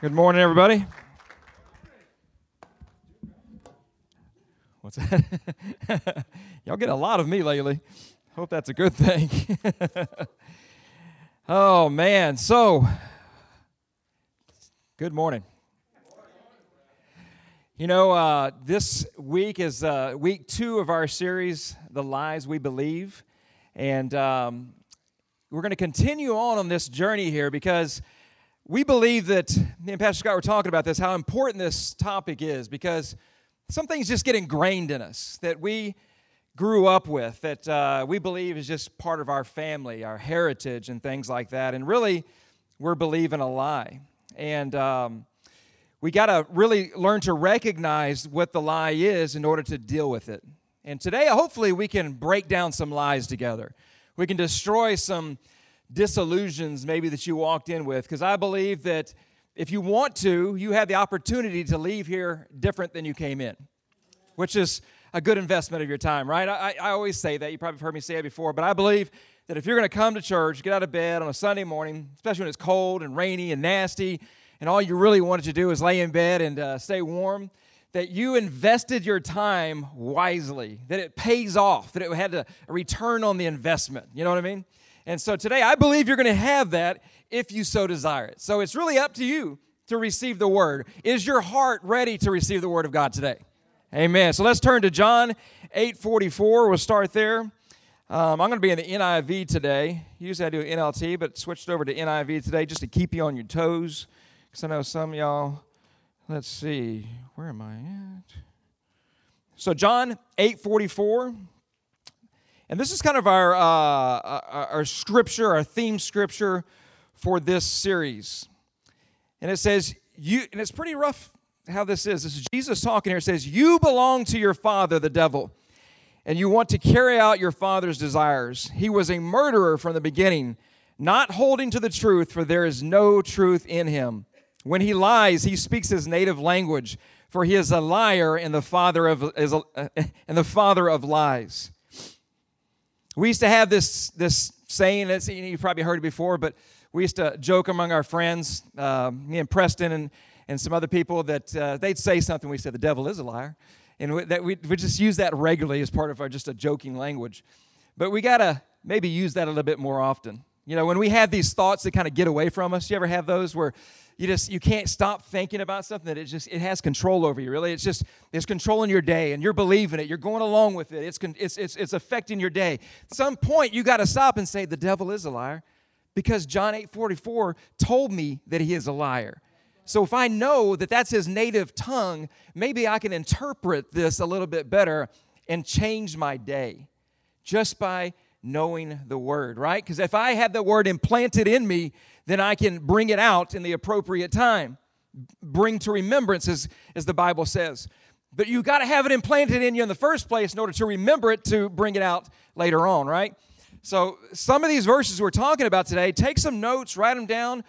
Good morning, everybody. What's that? Y'all get a lot of me lately. Hope that's a good thing. oh, man. So, good morning. You know, uh, this week is uh, week two of our series, The Lies We Believe. And um, we're going to continue on on this journey here because we believe that, and Pastor Scott were talking about this, how important this topic is because some things just get ingrained in us that we grew up with, that uh, we believe is just part of our family, our heritage, and things like that. And really, we're believing a lie. And um, we got to really learn to recognize what the lie is in order to deal with it. And today, hopefully, we can break down some lies together. We can destroy some disillusions maybe that you walked in with because I believe that if you want to, you have the opportunity to leave here different than you came in, which is a good investment of your time, right? I, I always say that. You probably have heard me say it before, but I believe that if you're going to come to church, get out of bed on a Sunday morning, especially when it's cold and rainy and nasty, and all you really wanted to do is lay in bed and uh, stay warm, that you invested your time wisely, that it pays off, that it had a return on the investment. You know what I mean? And so today, I believe you're going to have that if you so desire it. So it's really up to you to receive the word. Is your heart ready to receive the word of God today? Amen. So let's turn to John 8 44. We'll start there. Um, I'm going to be in the NIV today. Usually I do NLT, but switched over to NIV today just to keep you on your toes. Because I know some y'all, let's see, where am I at? So John 8 44. And this is kind of our, uh, uh, our scripture, our theme scripture for this series. And it says, you, and it's pretty rough how this is. This is Jesus talking here. It says, You belong to your father, the devil, and you want to carry out your father's desires. He was a murderer from the beginning, not holding to the truth, for there is no truth in him. When he lies, he speaks his native language, for he is a liar and the father of, is a, and the father of lies. We used to have this, this saying, that's, you've probably heard it before, but we used to joke among our friends, uh, me and Preston and, and some other people, that uh, they'd say something. We said, the devil is a liar. And we, that we, we just use that regularly as part of our just a joking language. But we got to maybe use that a little bit more often. You know, when we have these thoughts that kind of get away from us, you ever have those where you just you can't stop thinking about something that it just it has control over you really? It's just it's controlling your day and you're believing it you're going along with it it's it's it's, it's affecting your day. At some point you got to stop and say the devil is a liar because john 8 44 told me that he is a liar. So if i know that that's his native tongue maybe i can interpret this a little bit better and change my day just by knowing the word right because if i have the word implanted in me then I can bring it out in the appropriate time. Bring to remembrance, as, as the Bible says. But you got to have it implanted in you in the first place in order to remember it to bring it out later on, right? So, some of these verses we're talking about today, take some notes, write them down,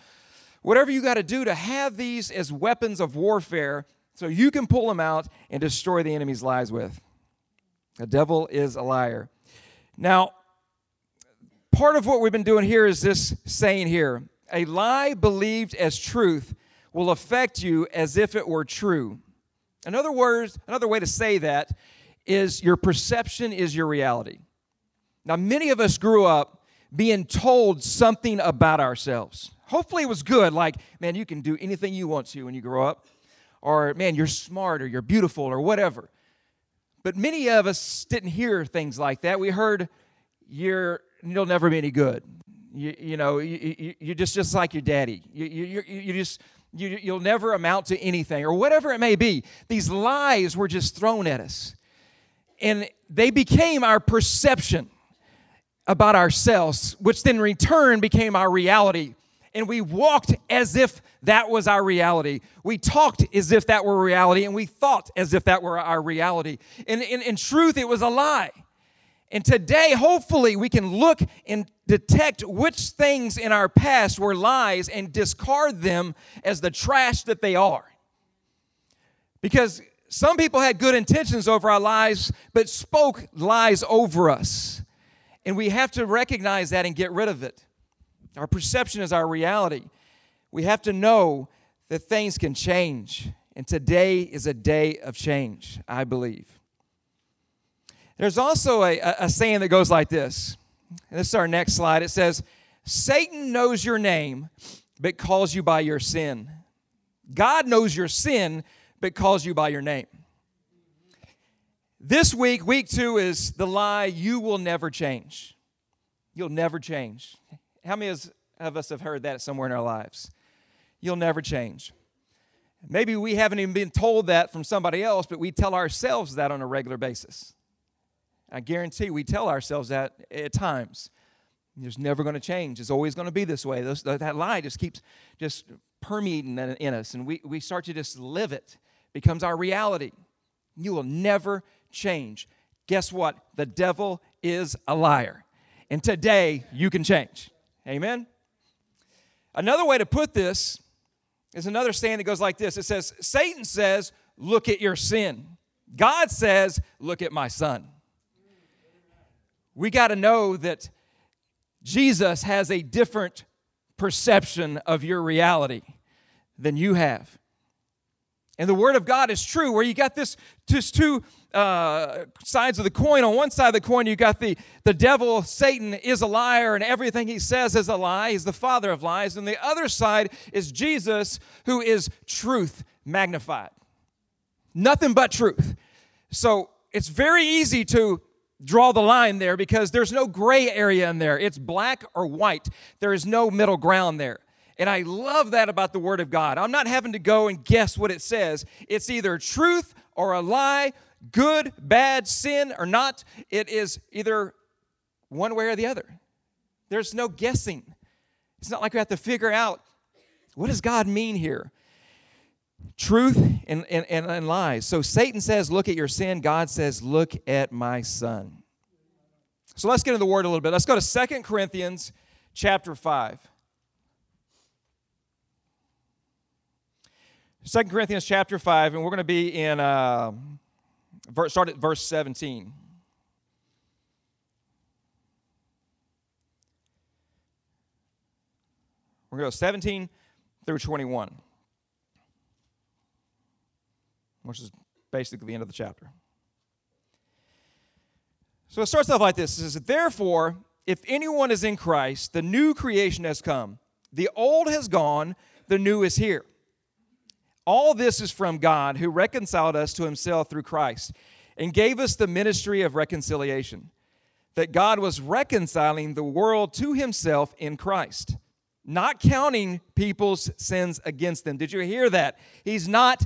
whatever you got to do to have these as weapons of warfare so you can pull them out and destroy the enemy's lies with. The devil is a liar. Now, part of what we've been doing here is this saying here a lie believed as truth will affect you as if it were true. In other words, another way to say that is your perception is your reality. Now, many of us grew up being told something about ourselves. Hopefully, it was good, like, man, you can do anything you want to when you grow up, or man, you're smart, or you're beautiful, or whatever. But many of us didn't hear things like that. We heard, you're, you'll never be any good. You, you know, you, you, are just, just like your daddy. You, you, you just, you, you'll never amount to anything, or whatever it may be. These lies were just thrown at us. And they became our perception about ourselves, which then in return became our reality. And we walked as if that was our reality. We talked as if that were reality, and we thought as if that were our reality. And in truth, it was a lie. And today, hopefully, we can look and detect which things in our past were lies and discard them as the trash that they are. Because some people had good intentions over our lives, but spoke lies over us. And we have to recognize that and get rid of it. Our perception is our reality. We have to know that things can change. And today is a day of change, I believe. There's also a, a, saying that goes like this. And this is our next slide. It says, Satan knows your name, but calls you by your sin. God knows your sin, but calls you by your name. This week, week two, is the lie you will never change. You'll never change. How many of us have heard that somewhere in our lives? You'll never change. Maybe we haven't even been told that from somebody else, but we tell ourselves that on a regular basis. I guarantee we tell ourselves that at times. It's never going to change. It's always going to be this way. Those, that lie just keeps just permeating in us, and we, we start to just live it. becomes our reality. You will never change. Guess what? The devil is a liar. And today, you can change. Amen? Another way to put this is another saying that goes like this it says, Satan says, Look at your sin. God says, Look at my son we got to know that Jesus has a different perception of your reality than you have. And the Word of God is true, where you got this just two uh, sides of the coin. On one side of the coin, you got the, the devil, Satan, is a liar, and everything he says is a lie. He's the father of lies. And the other side is Jesus, who is truth magnified. Nothing but truth. So it's very easy to draw the line there because there's no gray area in there. It's black or white. There is no middle ground there. And I love that about the Word of God. I'm not having to go and guess what it says. It's either truth or a lie, good, bad, sin or not. It is either one way or the other. There's no guessing. It's not like we have to figure out what does God mean here? Truth and, and, and, lies. So Satan says, Look at your sin. God says, Look at my son. So let's get into the word a little bit. Let's go to Second Corinthians chapter 5. 2 Corinthians chapter 5, and we're going to be in, uh, start at verse 17. We're going to go 17 through 21 which is basically the end of the chapter. So it starts off like this. It says, Therefore, if anyone is in Christ, the new creation has come. The old has gone, the new is here. All this is from God, who reconciled us to himself through Christ and gave us the ministry of reconciliation. That God was reconciling the world to himself in Christ, not counting people's sins against them. Did you hear that? He's not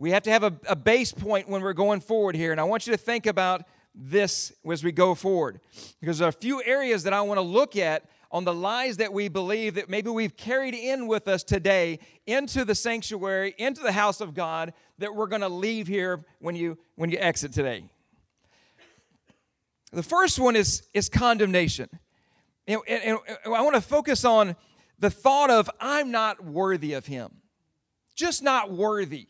We have to have a, a base point when we're going forward here. And I want you to think about this as we go forward. Because there are a few areas that I want to look at on the lies that we believe that maybe we've carried in with us today into the sanctuary, into the house of God, that we're going to leave here when you when you exit today. The first one is, is condemnation. And, and, and I want to focus on the thought of, I'm not worthy of him. Just not worthy.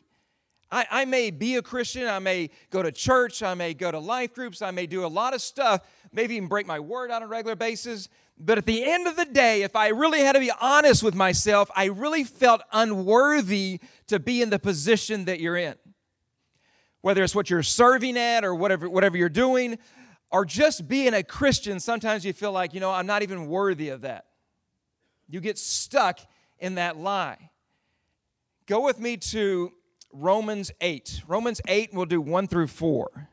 I, I may be a Christian, I may go to church, I may go to life groups, I may do a lot of stuff, maybe even break my word on a regular basis. But at the end of the day, if I really had to be honest with myself, I really felt unworthy to be in the position that you're in. Whether it's what you're serving at or whatever, whatever you're doing, or just being a Christian, sometimes you feel like, you know, I'm not even worthy of that. You get stuck in that lie. Go with me to Romans 8. Romans 8, we'll do 1 through 4.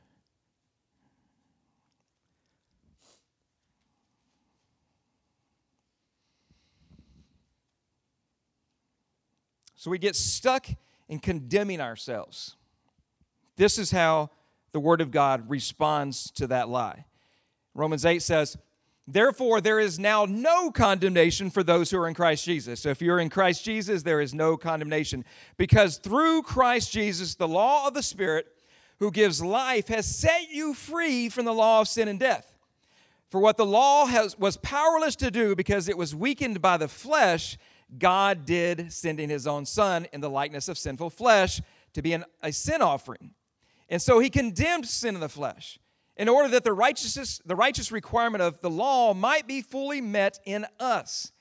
So we get stuck in condemning ourselves. This is how the Word of God responds to that lie. Romans 8 says, Therefore, there is now no condemnation for those who are in Christ Jesus. So, if you're in Christ Jesus, there is no condemnation. Because through Christ Jesus, the law of the Spirit who gives life has set you free from the law of sin and death. For what the law has, was powerless to do because it was weakened by the flesh, God did, sending his own Son in the likeness of sinful flesh to be an, a sin offering. And so he condemned sin in the flesh in order that the righteousness, the righteous requirement of the law might be fully met in us,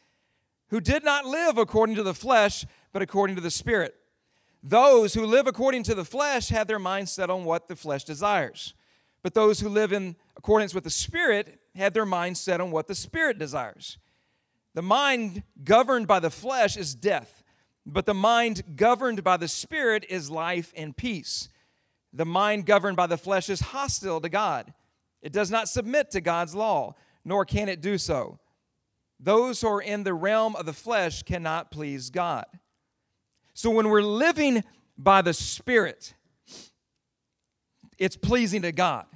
who did not live according to the flesh, but according to the Spirit. Those who live according to the flesh have their mind set on what the flesh desires. But those who live in accordance with the Spirit have their mind set on what the Spirit desires. The mind governed by the flesh is death, but the mind governed by the Spirit is life and peace. The mind governed by the flesh is hostile to God. It does not submit to God's law, nor can it do so. Those who are in the realm of the flesh cannot please God. So when we're living by the Spirit, it's pleasing to God.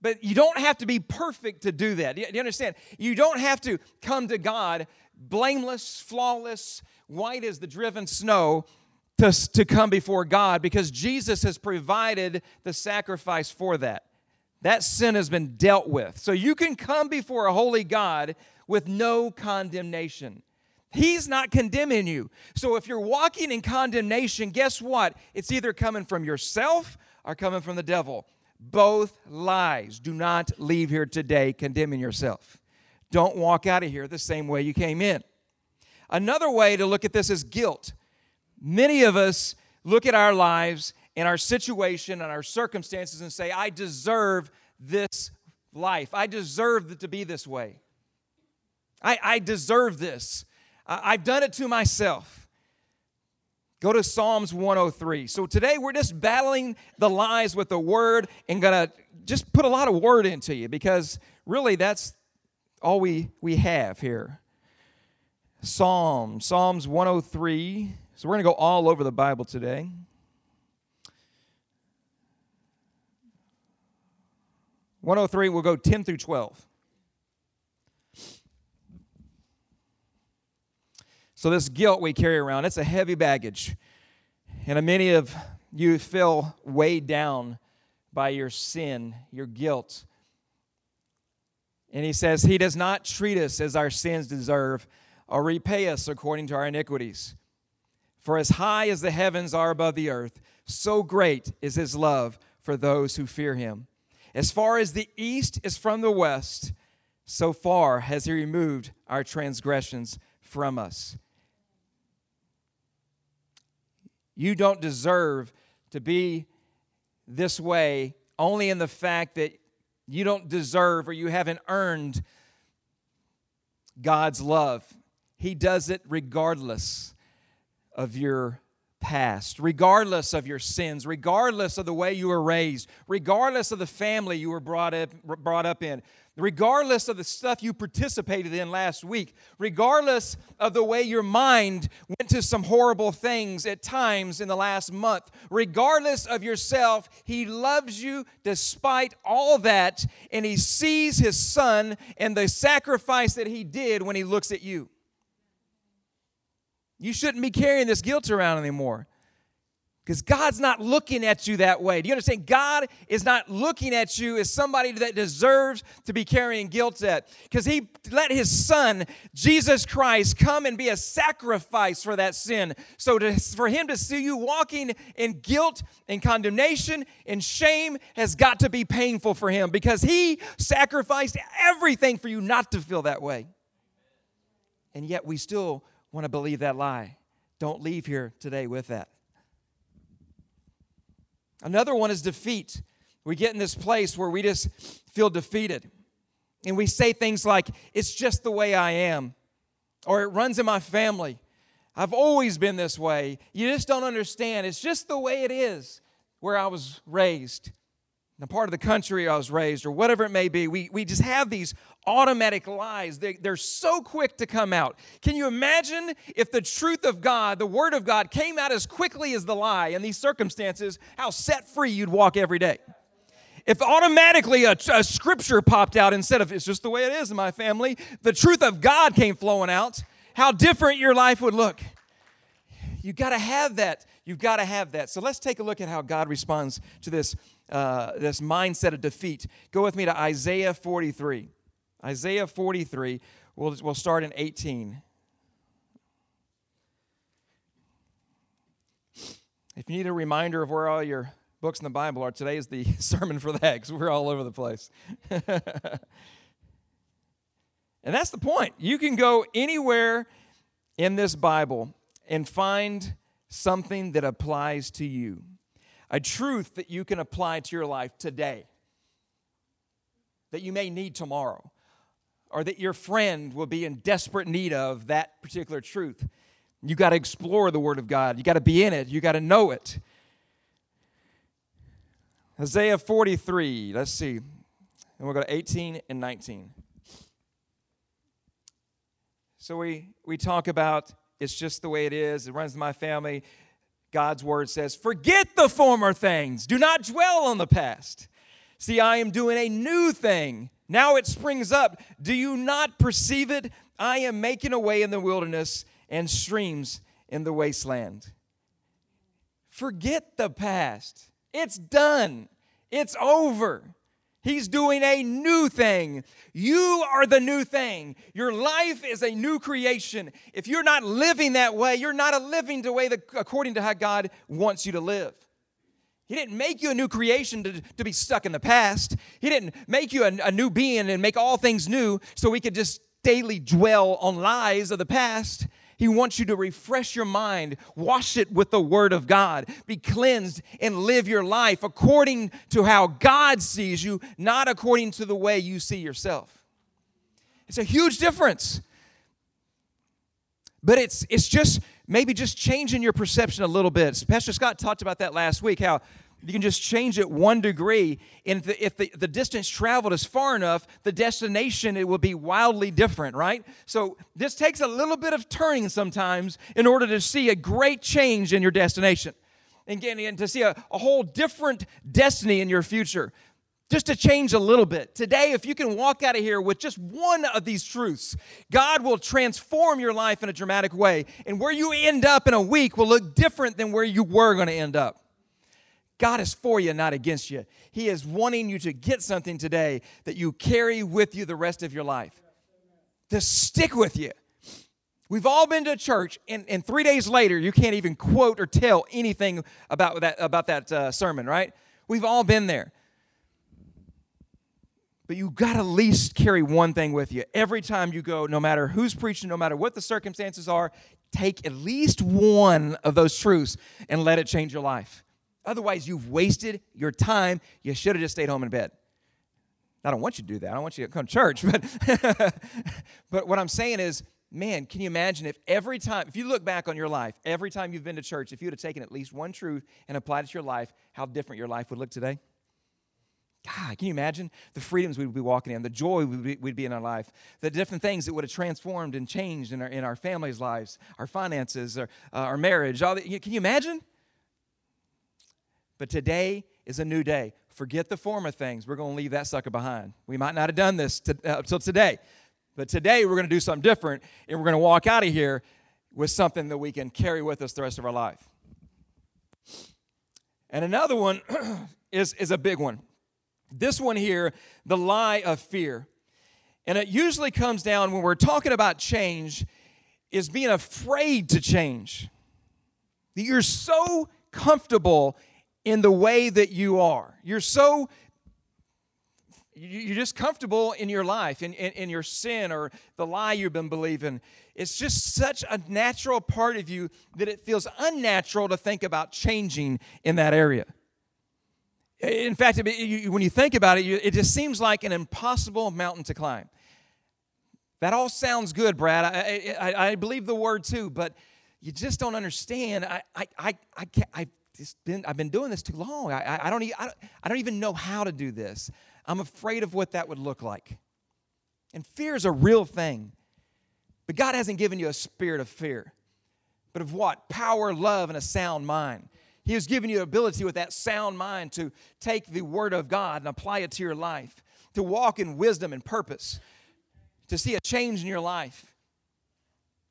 But you don't have to be perfect to do that. Do you understand? You don't have to come to God blameless, flawless, white as the driven snow to, to come before God because Jesus has provided the sacrifice for that. That sin has been dealt with. So you can come before a holy God with no condemnation. He's not condemning you. So if you're walking in condemnation, guess what? It's either coming from yourself or coming from the devil. Both lies. Do not leave here today condemning yourself. Don't walk out of here the same way you came in. Another way to look at this is guilt. Many of us look at our lives and our situation and our circumstances and say, I deserve this life. I deserve to be this way. I, I deserve this. I, I've done it to myself. Go to Psalms 103. So today we're just battling the lies with the word and gonna just put a lot of word into you because really that's all we, we have here. Psalm, Psalms 103. So we're going to go all over the Bible today. One hundred three. We'll go ten through twelve. So this guilt we carry around, it's a heavy baggage, and many of you feel weighed down by your sin, your guilt. And he says, He does not treat us as our sins deserve or repay us according to our iniquities. For as high as the heavens are above the earth, so great is his love for those who fear him. As far as the east is from the west, so far has he removed our transgressions from us. You don't deserve to be this way only in the fact that you don't deserve or you haven't earned God's love. He does it regardless of your past, regardless of your sins, regardless of the way you were raised, regardless of the family you were brought up, brought up in, regardless of the stuff you participated in last week, regardless of the way your mind went to some horrible things at times in the last month, regardless of yourself, He loves you despite all that, and He sees His Son and the sacrifice that He did when He looks at you. You shouldn't be carrying this guilt around anymore. Because God's not looking at you that way. Do you understand? God is not looking at you as somebody that deserves to be carrying guilt at. Because He let His Son, Jesus Christ, come and be a sacrifice for that sin. So to, for Him to see you walking in guilt and condemnation and shame has got to be painful for Him because He sacrificed everything for you not to feel that way. And yet we still want to believe that lie. Don't leave here today with that. Another one is defeat. We get in this place where we just feel defeated. And we say things like, it's just the way I am, or it runs in my family. I've always been this way. You just don't understand. It's just the way it is where I was raised the part of the country I was raised, or whatever it may be, we, we just have these automatic lies. They, they're so quick to come out. Can you imagine if the truth of God, the Word of God, came out as quickly as the lie in these circumstances, how set free you'd walk every day? if automatically a, a, scripture popped out instead of it's just the way it is in my family, the truth of God came flowing out, how different your life would look. You've got to have that. You've got to have that. So let's take a look at how God responds to this, uh, this mindset of defeat. Go with me to Isaiah 43. Isaiah 43. We'll, we'll start in 18. If you need a reminder of where all your books in the Bible are, today is the sermon for that because we're all over the place. and that's the point. You can go anywhere in this Bible and find something that applies to you, a truth that you can apply to your life today, that you may need tomorrow, or that your friend will be in desperate need of that particular truth. You got to explore the Word of God. You got to be in it. You got to know it. Isaiah 43, let's see. And we'll go to 18 and 19. So we, we talk about it's just the way it is, it runs in my family. God's word says, Forget the former things, do not dwell on the past. See, I am doing a new thing. Now it springs up. Do you not perceive it? I am making a way in the wilderness and streams in the wasteland. Forget the past. It's done. It's over. He's doing a new thing. You are the new thing. Your life is a new creation. If you're not living that way, you're not a living the way that, according to how God wants you to live. He didn't make you a new creation to, to be stuck in the past. He didn't make you a, a new being and make all things new so we could just daily dwell on lies of the past. He wants you to refresh your mind, wash it with the Word of God, be cleansed, and live your life according to how God sees you, not according to the way you see yourself. It's a huge difference. But it's, it's just maybe just changing your perception a little bit. Pastor Scott talked about that last week, how you can just change it one degree. And if, the, if the, the distance traveled is far enough, the destination it will be wildly different, right? So this takes a little bit of turning sometimes in order to see a great change in your destination. And again, to see a, a whole different destiny in your future. Just to change a little bit. Today, if you can walk out of here with just one of these truths, God will transform your life in a dramatic way. And where you end up in a week will look different than where you were going to end up. God is for you, not against you. He is wanting you to get something today that you carry with you the rest of your life, to stick with you. We've all been to church, and, and three days later, you can't even quote or tell anything about that, about that uh, sermon, right? We've all been there. But you got to at least carry one thing with you. Every time you go, no matter who's preaching, no matter what the circumstances are, take at least one of those truths and let it change your life. Otherwise, you've wasted your time. You should have just stayed home in bed. I don't want you to do that. I don't want you to come to church. But, but what I'm saying is, man, can you imagine if every time, if you look back on your life, every time you've been to church, if you would have taken at least one truth and applied it to your life, how different your life would look today? God, can you imagine the freedoms we would be walking in, the joy we'd be, we'd in our life, the different things that would have transformed and changed in our, in our families' lives, our finances, our, uh, our marriage? All the, can you imagine? But today is a new day. Forget the former things. We're going to leave that sucker behind. We might not have done this to, uh, until today, but today we're going to do something different, and we're going to walk out of here with something that we can carry with us the rest of our life. And another one is, is a big one. This one here, the lie of fear. And it usually comes down when we're talking about change, is being afraid to change. That you're so comfortable in the way that you are. You're so you're just comfortable in your life, in, in, in, your sin or the lie you've been believing. It's just such a natural part of you that it feels unnatural to think about changing in that area. In fact, when you think about it, it just seems like an impossible mountain to climb. That all sounds good, Brad. I, I, I believe the word too, but you just don't understand. I, I, I, I, I just been, I've been doing this too long. I, I, don't, I, don't, I don't even know how to do this. I'm afraid of what that would look like. And fear is a real thing. But God hasn't given you a spirit of fear, but of what? Power, love, and a sound mind. He has given you the ability with that sound mind to take the Word of God and apply it to your life, to walk in wisdom and purpose, to see a change in your life.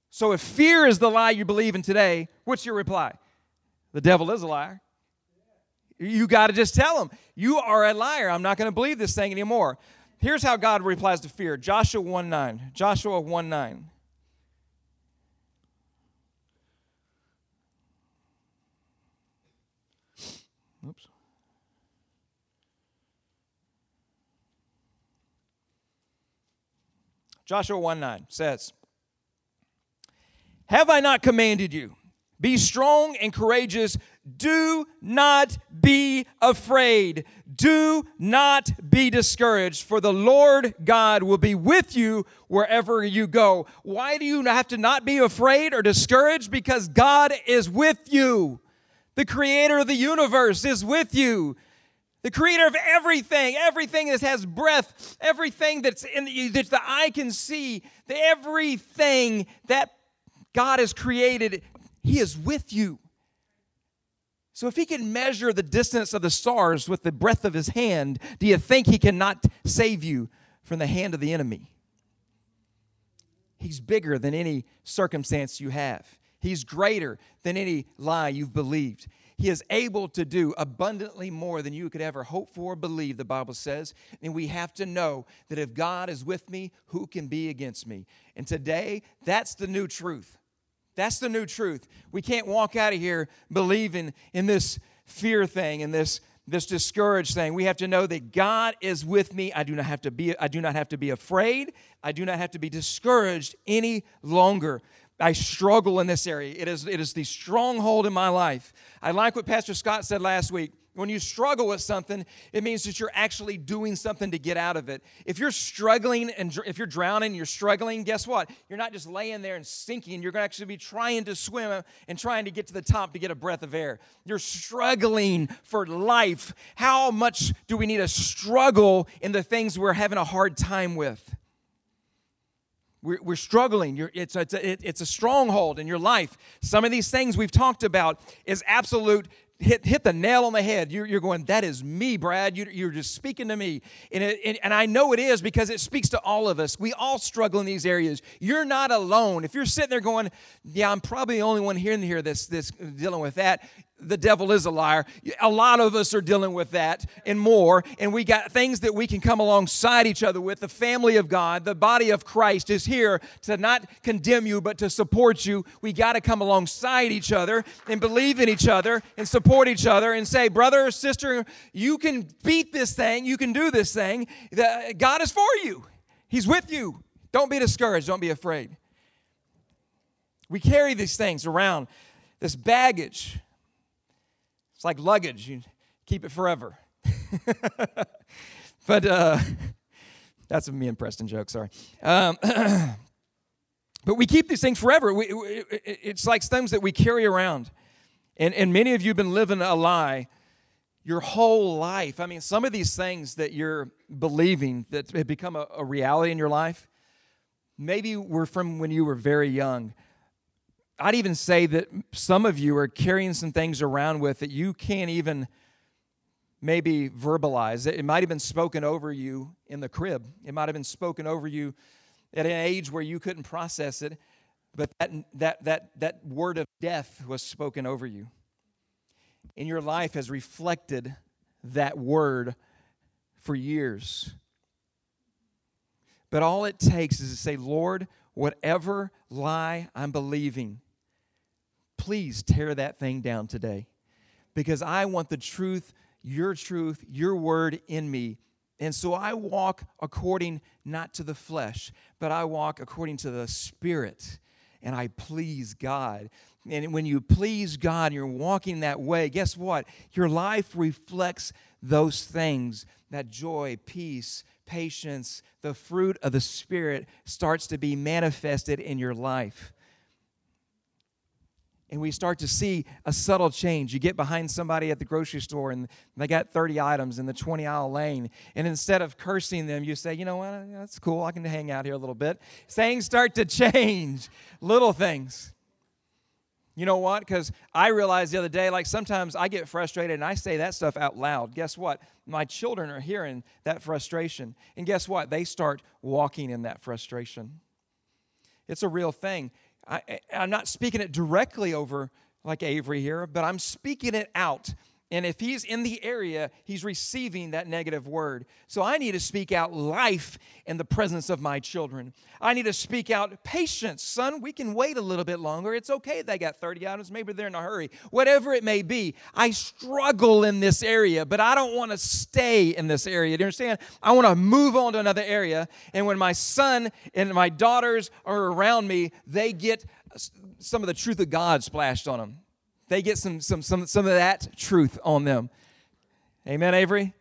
So if fear is the lie you believe in today, what's your reply? The devil is a liar. You got to just tell him, you are a liar. I'm not going to believe this thing anymore. Here's how God replies to fear Joshua 1 9. Joshua 1 9. Oops. Joshua 1 9 says, have I not commanded you? Be strong and courageous. Do not be afraid. Do not be discouraged, for the Lord God will be with you wherever you go. Why do you have to not be afraid or discouraged? Because God is with you. The creator of the universe is with you. The creator of everything, everything that has breath, everything that's in the, that the eye can see, everything that God has created, He is with you. So, if He can measure the distance of the stars with the breath of His hand, do you think He cannot save you from the hand of the enemy? He's bigger than any circumstance you have, He's greater than any lie you've believed. He is able to do abundantly more than you could ever hope for or believe, the Bible says. And we have to know that if God is with me, who can be against me? And today, that's the new truth. That's the new truth. We can't walk out of here believing in this fear thing and this this discouraged thing. We have to know that God is with me. I do not have to be I do not have to be afraid. I do not have to be discouraged any longer. I struggle in this area. It is, it is the stronghold in my life. I like what Pastor Scott said last week. When you struggle with something, it means that you're actually doing something to get out of it. If you're struggling and if you're drowning, you're struggling, guess what? You're not just laying there and sinking. You're going to actually be trying to swim and trying to get to the top to get a breath of air. You're struggling for life. How much do we need to struggle in the things we're having a hard time with? We're, struggling. It's a stronghold in your life. Some of these things we've talked about is absolute hit, hit the nail on the head. You're, you're going, that is me, Brad. You, you're just speaking to me. And, it, and, and I know it is because it speaks to all of us. We all struggle in these areas. You're not alone. If you're sitting there going, yeah, I'm probably the only one here in here that's, that's dealing with that, the devil is a liar. A lot of us are dealing with that and more. And we got things that we can come alongside each other with. The family of God, the body of Christ is here to not condemn you, but to support you. We got to come alongside each other and believe in each other and support each other and say, brother or sister, you can beat this thing. You can do this thing. God is for you, He's with you. Don't be discouraged. Don't be afraid. We carry these things around, this baggage it's like luggage, you keep it forever. but uh, that's a me and Preston joke, sorry. Um, but we keep these things forever. We, we, it's like things that we carry around. And, and many of you have been living a lie your whole life. I mean, some of these things that you're believing that have become a, a reality in your life, maybe were from when you were very young. I'd even say that some of you are carrying some things around with that you can't even maybe verbalize. It might have been spoken over you in the crib, it might have been spoken over you at an age where you couldn't process it, but that, that, that, that word of death was spoken over you. And your life has reflected that word for years. But all it takes is to say, Lord, whatever lie I'm believing, please tear that thing down today because I want the truth, your truth, your word in me. And so I walk according not to the flesh, but I walk according to the Spirit. And I please God. And when you please God and you're walking that way, guess what? Your life reflects those things that joy, peace, patience, the fruit of the Spirit starts to be manifested in your life and we start to see a subtle change. You get behind somebody at the grocery store and they got 30 items in the 20 aisle lane, and instead of cursing them, you say, You know what? That's cool. I can hang out here a little bit. Things start to change, little things. You know what? Because I realized the other day, like sometimes I get frustrated and I say that stuff out loud. Guess what? My children are hearing that frustration. And guess what? They start walking in that frustration. It's a real thing. I, am not speaking it directly over like Avery here, but I'm speaking it out and if he's in the area, he's receiving that negative word. So I need to speak out life in the presence of my children. I need to speak out patience. Son, we can wait a little bit longer. It's okay they got 30 items. Maybe they're in a hurry. Whatever it may be, I struggle in this area, but I don't want to stay in this area. Do you understand? I want to move on to another area. And when my son and my daughters are around me, they get some of the truth of God splashed on them they get some, some, some, some of that truth on them. Amen, Avery?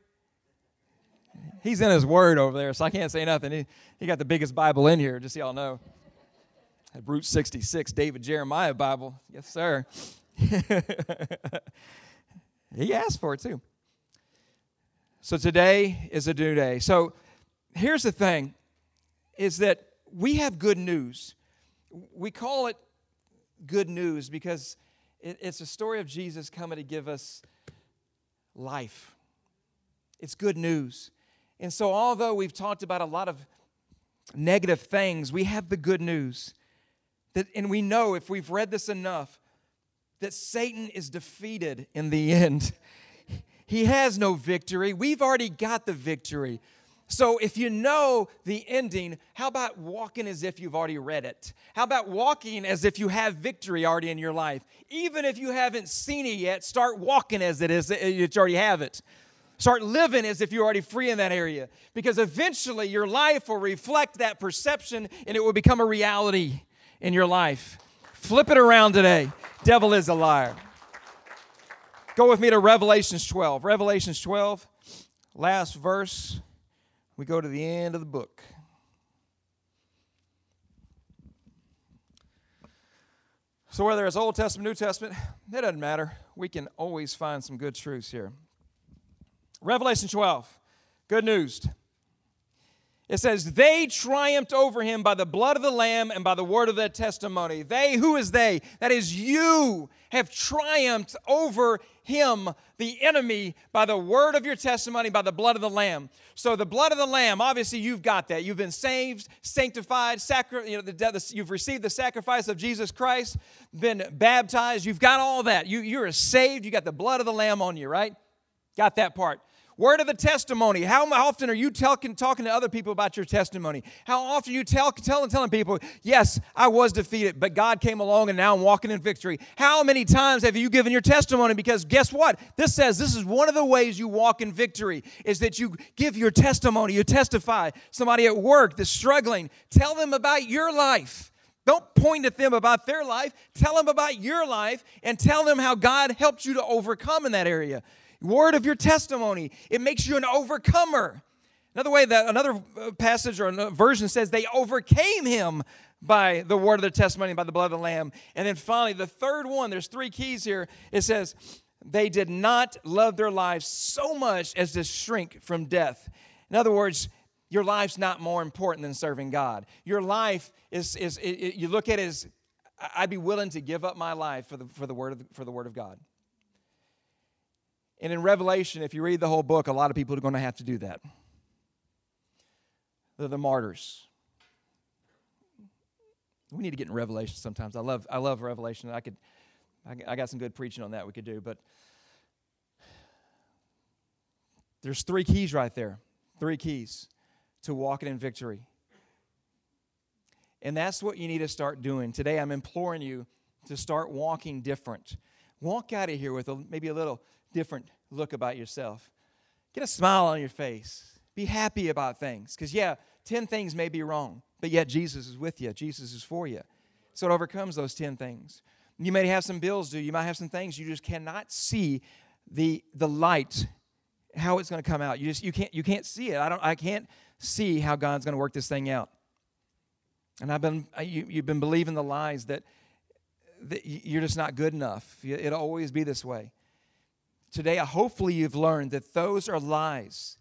He's in his word over there, so I can't say nothing. He, he got the biggest Bible in here, just so y'all know. At Route 66, David Jeremiah Bible. Yes, sir. he asked for it too. So today is a new day. So here's the thing is that we have good news. We call it good news because it, it's a story of Jesus coming to give us life. It's good news. And so, although we've talked about a lot of negative things, we have the good news. That, and we know if we've read this enough, that Satan is defeated in the end. He has no victory. We've already got the victory. So if you know the ending, how about walking as if you've already read it? How about walking as if you have victory already in your life? Even if you haven't seen it yet, start walking as it is that you already have it. Start living as if you're already free in that area because eventually your life will reflect that perception and it will become a reality in your life. Flip it around today. Devil is a liar. Go with me to Revelations 12. Revelations 12, last verse we go to the end of the book. So, whether it's Old Testament, New Testament, it doesn't matter. We can always find some good truths here. Revelation 12, good news. It says, They triumphed over him by the blood of the Lamb and by the word of their testimony. They, who is they? That is, you have triumphed over him, the enemy, by the word of your testimony, by the blood of the Lamb. So, the blood of the Lamb, obviously, you've got that. You've been saved, sanctified, sacri- you know, the, the, you've received the sacrifice of Jesus Christ, been baptized. You've got all that. You, you're saved. You got the blood of the Lamb on you, right? Got that part. Word of the testimony. How often are you talking, talking to other people about your testimony? How often are you tell, telling, telling people, yes, I was defeated, but God came along and now I'm walking in victory? How many times have you given your testimony? Because guess what? This says this is one of the ways you walk in victory is that you give your testimony, you testify. Somebody at work that's struggling, tell them about your life. Don't point at them about their life. Tell them about your life and tell them how God helped you to overcome in that area word of your testimony. It makes you an overcomer. Another way that another uh, passage or version says they overcame him by the word of their testimony, by the blood of the Lamb. And then finally, the third one, there's three keys here. It says, they did not love their lives so much as to shrink from death. In other words, your life's not more important than serving God. Your life is, is it, you look at it as, I'd be willing to give up my life for the, for the, word, of, for the word of God. And in Revelation, if you read the whole book, a lot of people are going to have to do that. They're the martyrs. We need to get in Revelation sometimes. I love, I love Revelation. I could, I got some good preaching on that we could do, but there's three keys right there. Three keys to walking in victory. And that's what you need to start doing. Today, I'm imploring you to start walking different. Walk out of here with a, maybe a little different look about yourself. Get a smile on your face. Be happy about things. Because, yeah, 10 things may be wrong, but yet Jesus is with you, Jesus is for you. So it overcomes those 10 things. You may have some bills due, you might have some things you just cannot see the, the light, how it's going to come out. You just you can't you can't see it. I don't I can't see how God's going to work this thing out. And I've been you, you've been believing the lies that, that you're just not good enough. It'll always be this way. Today, hopefully, you've learned that those are lies.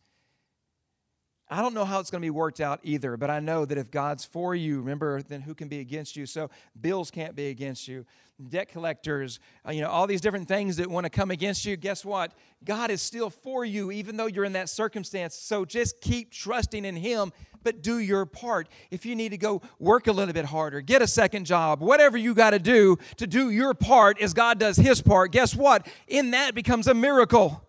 I don't know how it's going to be worked out either, but I know that if God's for you, remember, then who can be against you? So bills can't be against you. Debt collectors, uh, you know, all these different things that want to come against you. Guess what? God is still for you, even though you're in that circumstance. So just keep trusting in Him, but do your part. If you need to go work a little bit harder, get a second job, whatever you got to do to do your part as God does His part, guess what? In that becomes a miracle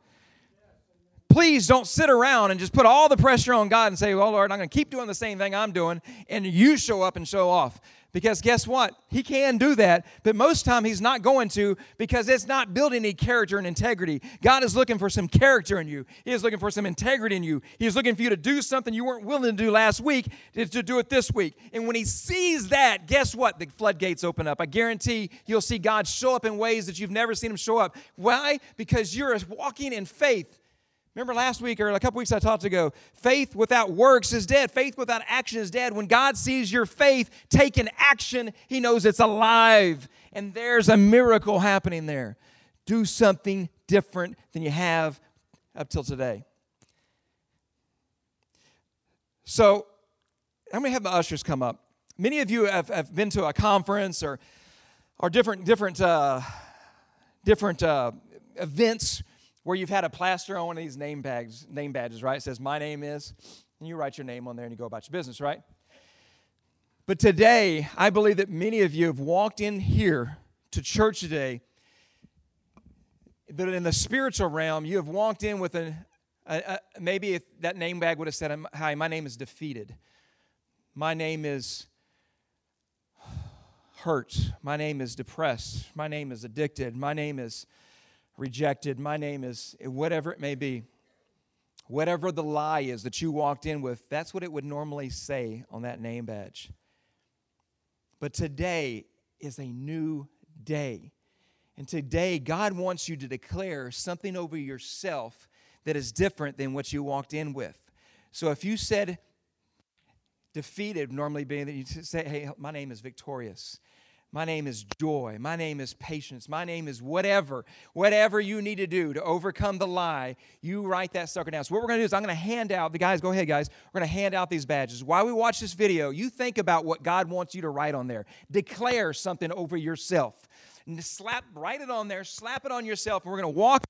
please don't sit around and just put all the pressure on God and say, Well, Lord, I'm going to keep doing the same thing I'm doing, and you show up and show off. Because guess what? He can do that, but most time he's not going to because it's not building any character and integrity. God is looking for some character in you. He is looking for some integrity in you. He is looking for you to do something you weren't willing to do last week to do it this week. And when he sees that, guess what? The floodgates open up. I guarantee you'll see God show up in ways that you've never seen him show up. Why? Because you're walking in faith. Remember last week or a couple weeks I talked ago, faith without works is dead. Faith without action is dead. When God sees your faith taking action, He knows it's alive. And there's a miracle happening there. Do something different than you have up till today. So, I'm going to have the ushers come up. Many of you have, have been to a conference or, or different, different, uh, different uh, events where you've had a plaster on one of these name bags, name badges, right? It says, My name is, and you write your name on there and you go about your business, right? But today, I believe that many of you have walked in here to church today, but in the spiritual realm, you have walked in with a, a, a maybe if that name bag would have said, Hi, my name is defeated. My name is hurt. My name is depressed. My name is addicted. My name is rejected. My name is whatever it may be. Whatever the lie is that you walked in with, that's what it would normally say on that name badge. But today is a new day. And today, God wants you to declare something over yourself that is different than what you walked in with. So if you said defeated, normally being that you say, hey, my name is victorious. My name is joy. My name is patience. My name is whatever. Whatever you need to do to overcome the lie, you write that sucker down. So, what we're going to do is I'm going to hand out, the guys, go ahead, guys. We're going to hand out these badges. While we watch this video, you think about what God wants you to write on there. Declare something over yourself. And slap, write it on there, slap it on yourself, and we're going to walk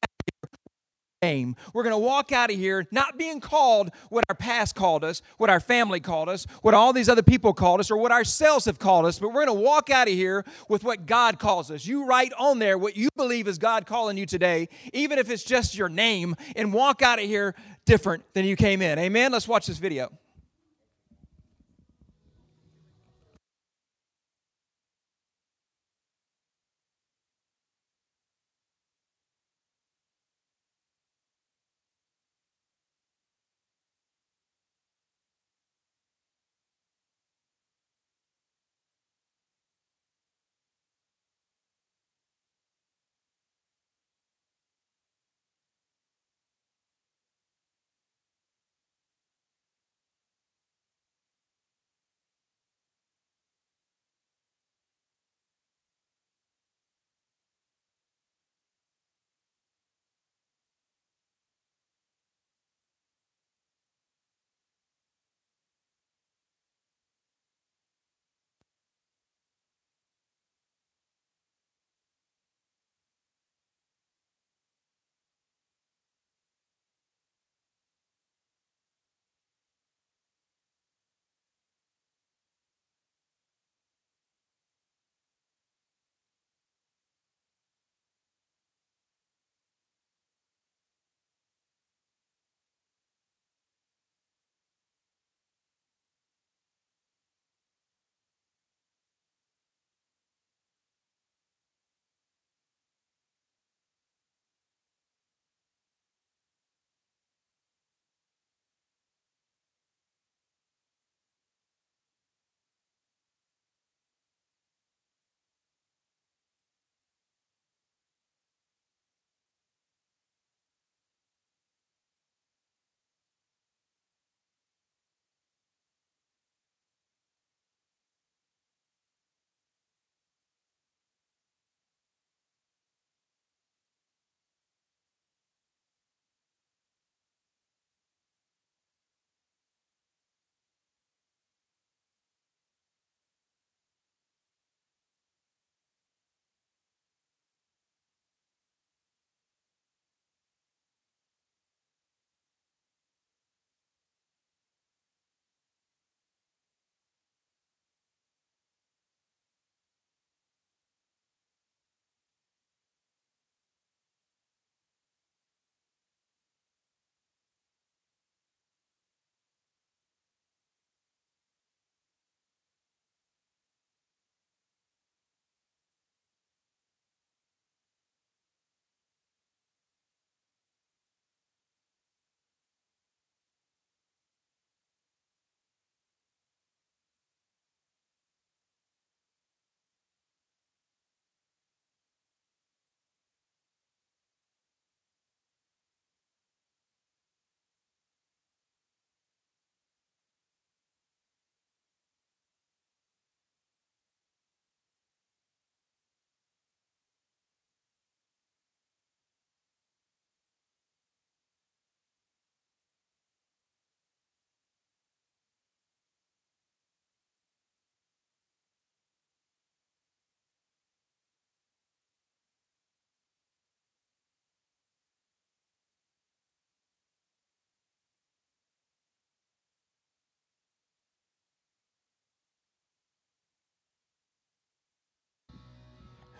name. We're going to walk out of here not being called what our past called us, what our family called us, what all these other people called us, or what ourselves have called us, but we're going to walk out of here with what God calls us. You write on there what you believe is God calling you today, even if it's just your name, and walk out of here different than you came in. Amen? Let's watch this video.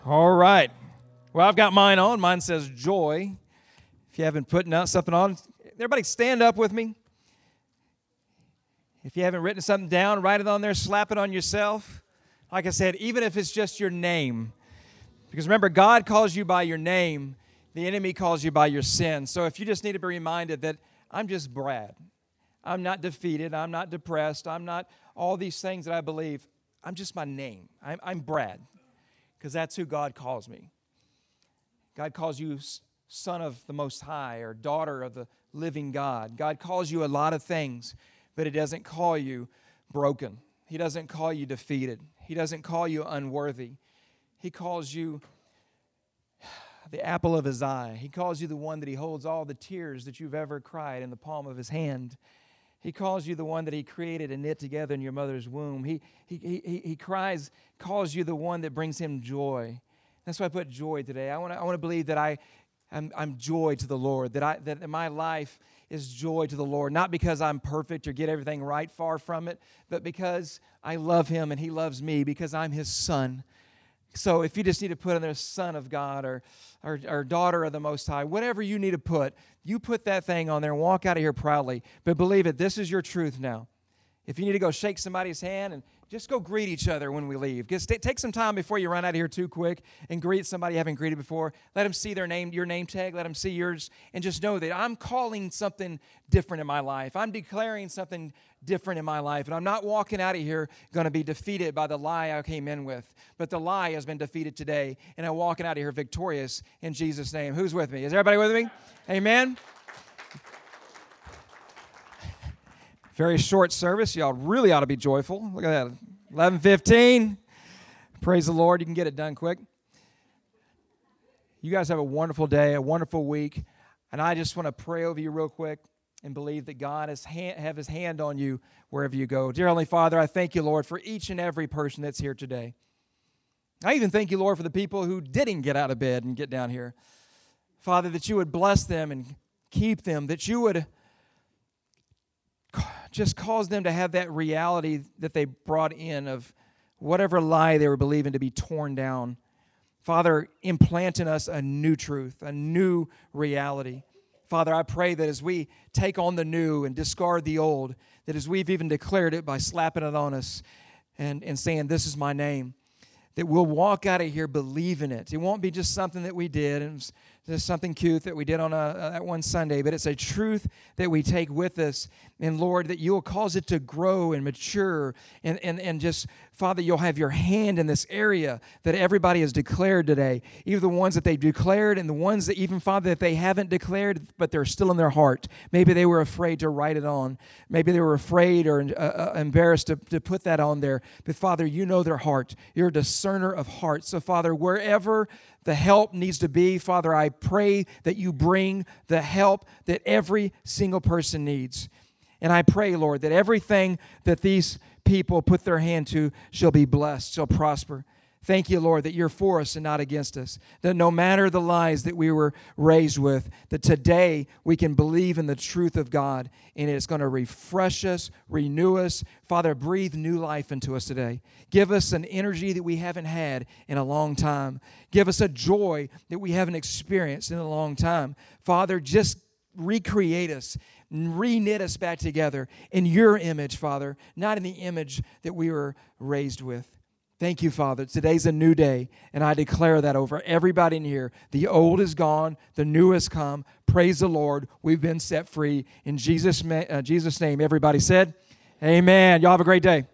All right. Well, I've got mine on. Mine says joy. If you haven't put something on, everybody stand up with me. If you haven't written something down, write it on there, slap it on yourself. Like I said, even if it's just your name. Because remember, God calls you by your name, the enemy calls you by your sin. So if you just need to be reminded that I'm just Brad, I'm not defeated, I'm not depressed, I'm not all these things that I believe, I'm just my name. I'm, I'm Brad, because that's who God calls me. God calls you son of the Most High or daughter of the living God. God calls you a lot of things, but He doesn't call you broken. He doesn't call you defeated. He doesn't call you unworthy. He calls you the apple of his eye. He calls you the one that he holds all the tears that you've ever cried in the palm of his hand. He calls you the one that he created and knit together in your mother's womb. He, he, he, he cries, calls you the one that brings him joy. That's why I put joy today. I want to I want to believe that I, I'm, I'm joy to the Lord, that, I, that my life is joy to the Lord, not because I'm perfect or get everything right, far from it, but because I love him and he loves me, because I'm his son. So if you just need to put in there son of God or, or, or, daughter of the Most High, whatever you need to put, you put that thing on there and walk out of here proudly. But believe it, this is your truth now. If you need to go shake somebody's hand and just go greet each other when we leave. Just take some time before you run out of here too quick and greet somebody you haven't greeted before. Let them see their name, your name tag. Let them see yours, and just know that I'm calling something different in my life. I'm declaring something different in my life, and I'm not walking out of here going to be defeated by the lie I came in with. But the lie has been defeated today, and I'm walking out of here victorious in Jesus' name. Who's with me? Is everybody with me? Amen. Very short service. Y'all really ought to be joyful. Look at that. 11:15. Praise the Lord. You can get it done quick. You guys have a wonderful day, a wonderful week. And I just want to pray over you real quick and believe that God has hand, have his hand on you wherever you go. Dear Heavenly Father, I thank you, Lord, for each and every person that's here today. I even thank you, Lord, for the people who didn't get out of bed and get down here. Father, that you would bless them and keep them, that you would just cause them to have that reality that they brought in of whatever lie they were believing to be torn down. Father, implant in us a new truth, a new reality. Father, I pray that as we take on the new and discard the old, that as we've even declared it by slapping it on us and, and saying, This is my name, that we'll walk out of here believing it. It won't be just something that we did and just something cute that we did on a, that one Sunday, but it's a truth that we take with us. And Lord, that you'll cause it to grow and mature and, and, and just, Father, you'll have your hand in this area that everybody has declared today, even the ones that they've declared and the ones that even, Father, that they haven't declared, but they're still in their heart. Maybe they were afraid to write it on. Maybe they were afraid or uh, uh, embarrassed to, to put that on there. But Father, you know their heart. You're a discerner of hearts. So, Father, wherever the help needs to be. Father, I pray that you bring the help that every single person needs. And I pray, Lord, that everything that these people put their hand to shall be blessed, shall prosper. Thank you, Lord, that you're for us and not against us. That no matter the lies that we were raised with, that today we can believe in the truth of God and it's going to refresh us, renew us. Father, breathe new life into us today. Give us an energy that we haven't had in a long time. Give us a joy that we haven't experienced in a long time. Father, just recreate us re-knit us back together in your image, Father, not in the image that we were raised with. Thank you, Father. Today's a new day, and I declare that over everybody in here. The old is gone, the new has come. Praise the Lord. We've been set free. In Jesus, uh, Jesus' name, everybody said, Amen. Y'all have a great day.